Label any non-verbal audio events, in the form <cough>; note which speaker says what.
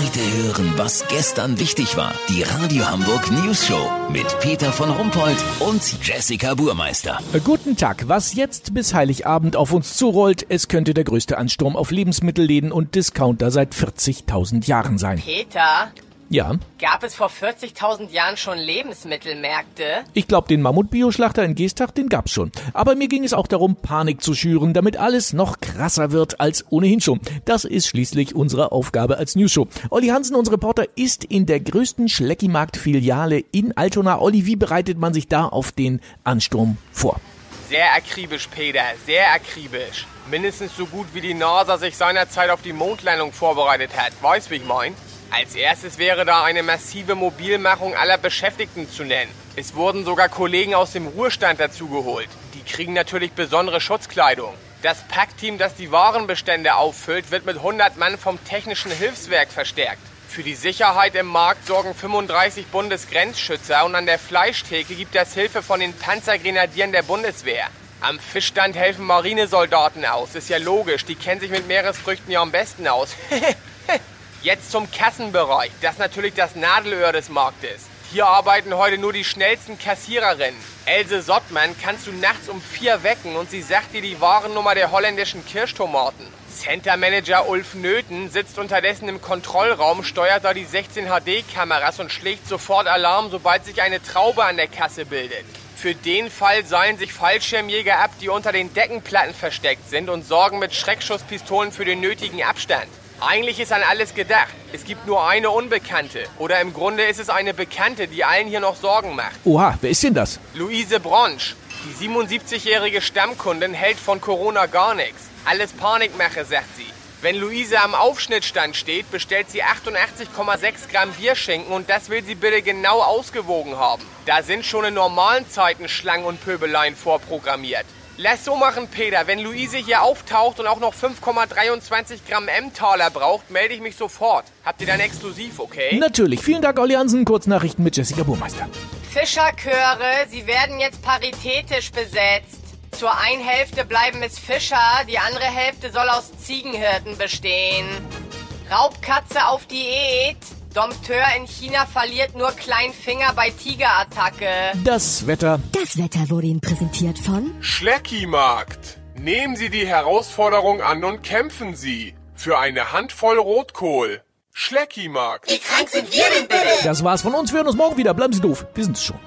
Speaker 1: Heute hören, was gestern wichtig war. Die Radio Hamburg News Show mit Peter von Rumpold und Jessica Burmeister.
Speaker 2: Guten Tag. Was jetzt bis Heiligabend auf uns zurollt, es könnte der größte Ansturm auf Lebensmittelläden und Discounter seit 40.000 Jahren sein.
Speaker 3: Peter,
Speaker 2: Ja,
Speaker 3: gab es vor 40.000 Jahren schon Lebensmittelmärkte?
Speaker 2: ich glaube, den Mammut-Bioschlachter in Geestach, den gab's schon. Aber mir ging es auch darum, Panik zu schüren, damit alles noch krasser wird als ohnehin schon. Das ist schließlich unsere Aufgabe als Newsshow. Olli Hansen, unser Reporter, ist in der größten Schleckimarkt-Filiale in Altona. Olli, wie bereitet man sich da auf den Ansturm vor?
Speaker 4: Sehr akribisch, Peter, sehr akribisch. Mindestens so gut wie die NASA sich seinerzeit auf die Mondlandung vorbereitet hat. Weißt, wie ich mein? Als erstes wäre da eine massive Mobilmachung aller Beschäftigten zu nennen. Es wurden sogar Kollegen aus dem Ruhestand dazugeholt. Die kriegen natürlich besondere Schutzkleidung. Das Packteam, das die Warenbestände auffüllt, wird mit 100 Mann vom Technischen Hilfswerk verstärkt. Für die Sicherheit im Markt sorgen 35 Bundesgrenzschützer und an der Fleischtheke gibt es Hilfe von den Panzergrenadieren der Bundeswehr. Am Fischstand helfen Marinesoldaten aus. Ist ja logisch, die kennen sich mit Meeresfrüchten ja am besten aus. <laughs> Jetzt zum Kassenbereich. Das ist natürlich das Nadelöhr des Marktes. Hier arbeiten heute nur die schnellsten Kassiererinnen. Else Sottmann kannst du nachts um vier wecken und sie sagt dir die Warennummer der holländischen Kirschtomaten. Center Manager Ulf Nöten sitzt unterdessen im Kontrollraum, steuert da die 16 HD-Kameras und schlägt sofort Alarm, sobald sich eine Traube an der Kasse bildet. Für den Fall seilen sich Fallschirmjäger ab, die unter den Deckenplatten versteckt sind und sorgen mit Schreckschusspistolen für den nötigen Abstand. Eigentlich ist an alles gedacht. Es gibt nur eine Unbekannte. Oder im Grunde ist es eine Bekannte, die allen hier noch Sorgen macht.
Speaker 2: Oha, wer ist denn das?
Speaker 4: Luise Bronsch. Die 77-jährige Stammkundin hält von Corona gar nichts. Alles Panikmache, sagt sie. Wenn Luise am Aufschnittstand steht, bestellt sie 88,6 Gramm Bierschinken und das will sie bitte genau ausgewogen haben. Da sind schon in normalen Zeiten Schlangen und Pöbeleien vorprogrammiert. Lass so machen, Peter. Wenn Luise hier auftaucht und auch noch 5,23 Gramm Emmentaler braucht, melde ich mich sofort. Habt ihr dann exklusiv, okay?
Speaker 2: Natürlich. Vielen Dank, Olli Hansen. Kurznachrichten mit Jessica Burmeister.
Speaker 3: Fischerchöre, sie werden jetzt paritätisch besetzt. Zur einen Hälfte bleiben es Fischer, die andere Hälfte soll aus Ziegenhirten bestehen. Raubkatze auf Diät. Dompteur in China verliert nur Kleinfinger bei Tigerattacke.
Speaker 2: Das Wetter.
Speaker 5: Das Wetter wurde Ihnen präsentiert von
Speaker 6: Schleckimarkt. Nehmen Sie die Herausforderung an und kämpfen Sie für eine Handvoll Rotkohl. Schleckimarkt.
Speaker 2: Das war's von uns. Wir hören uns morgen wieder. Bleiben Sie doof. Wir sind's schon.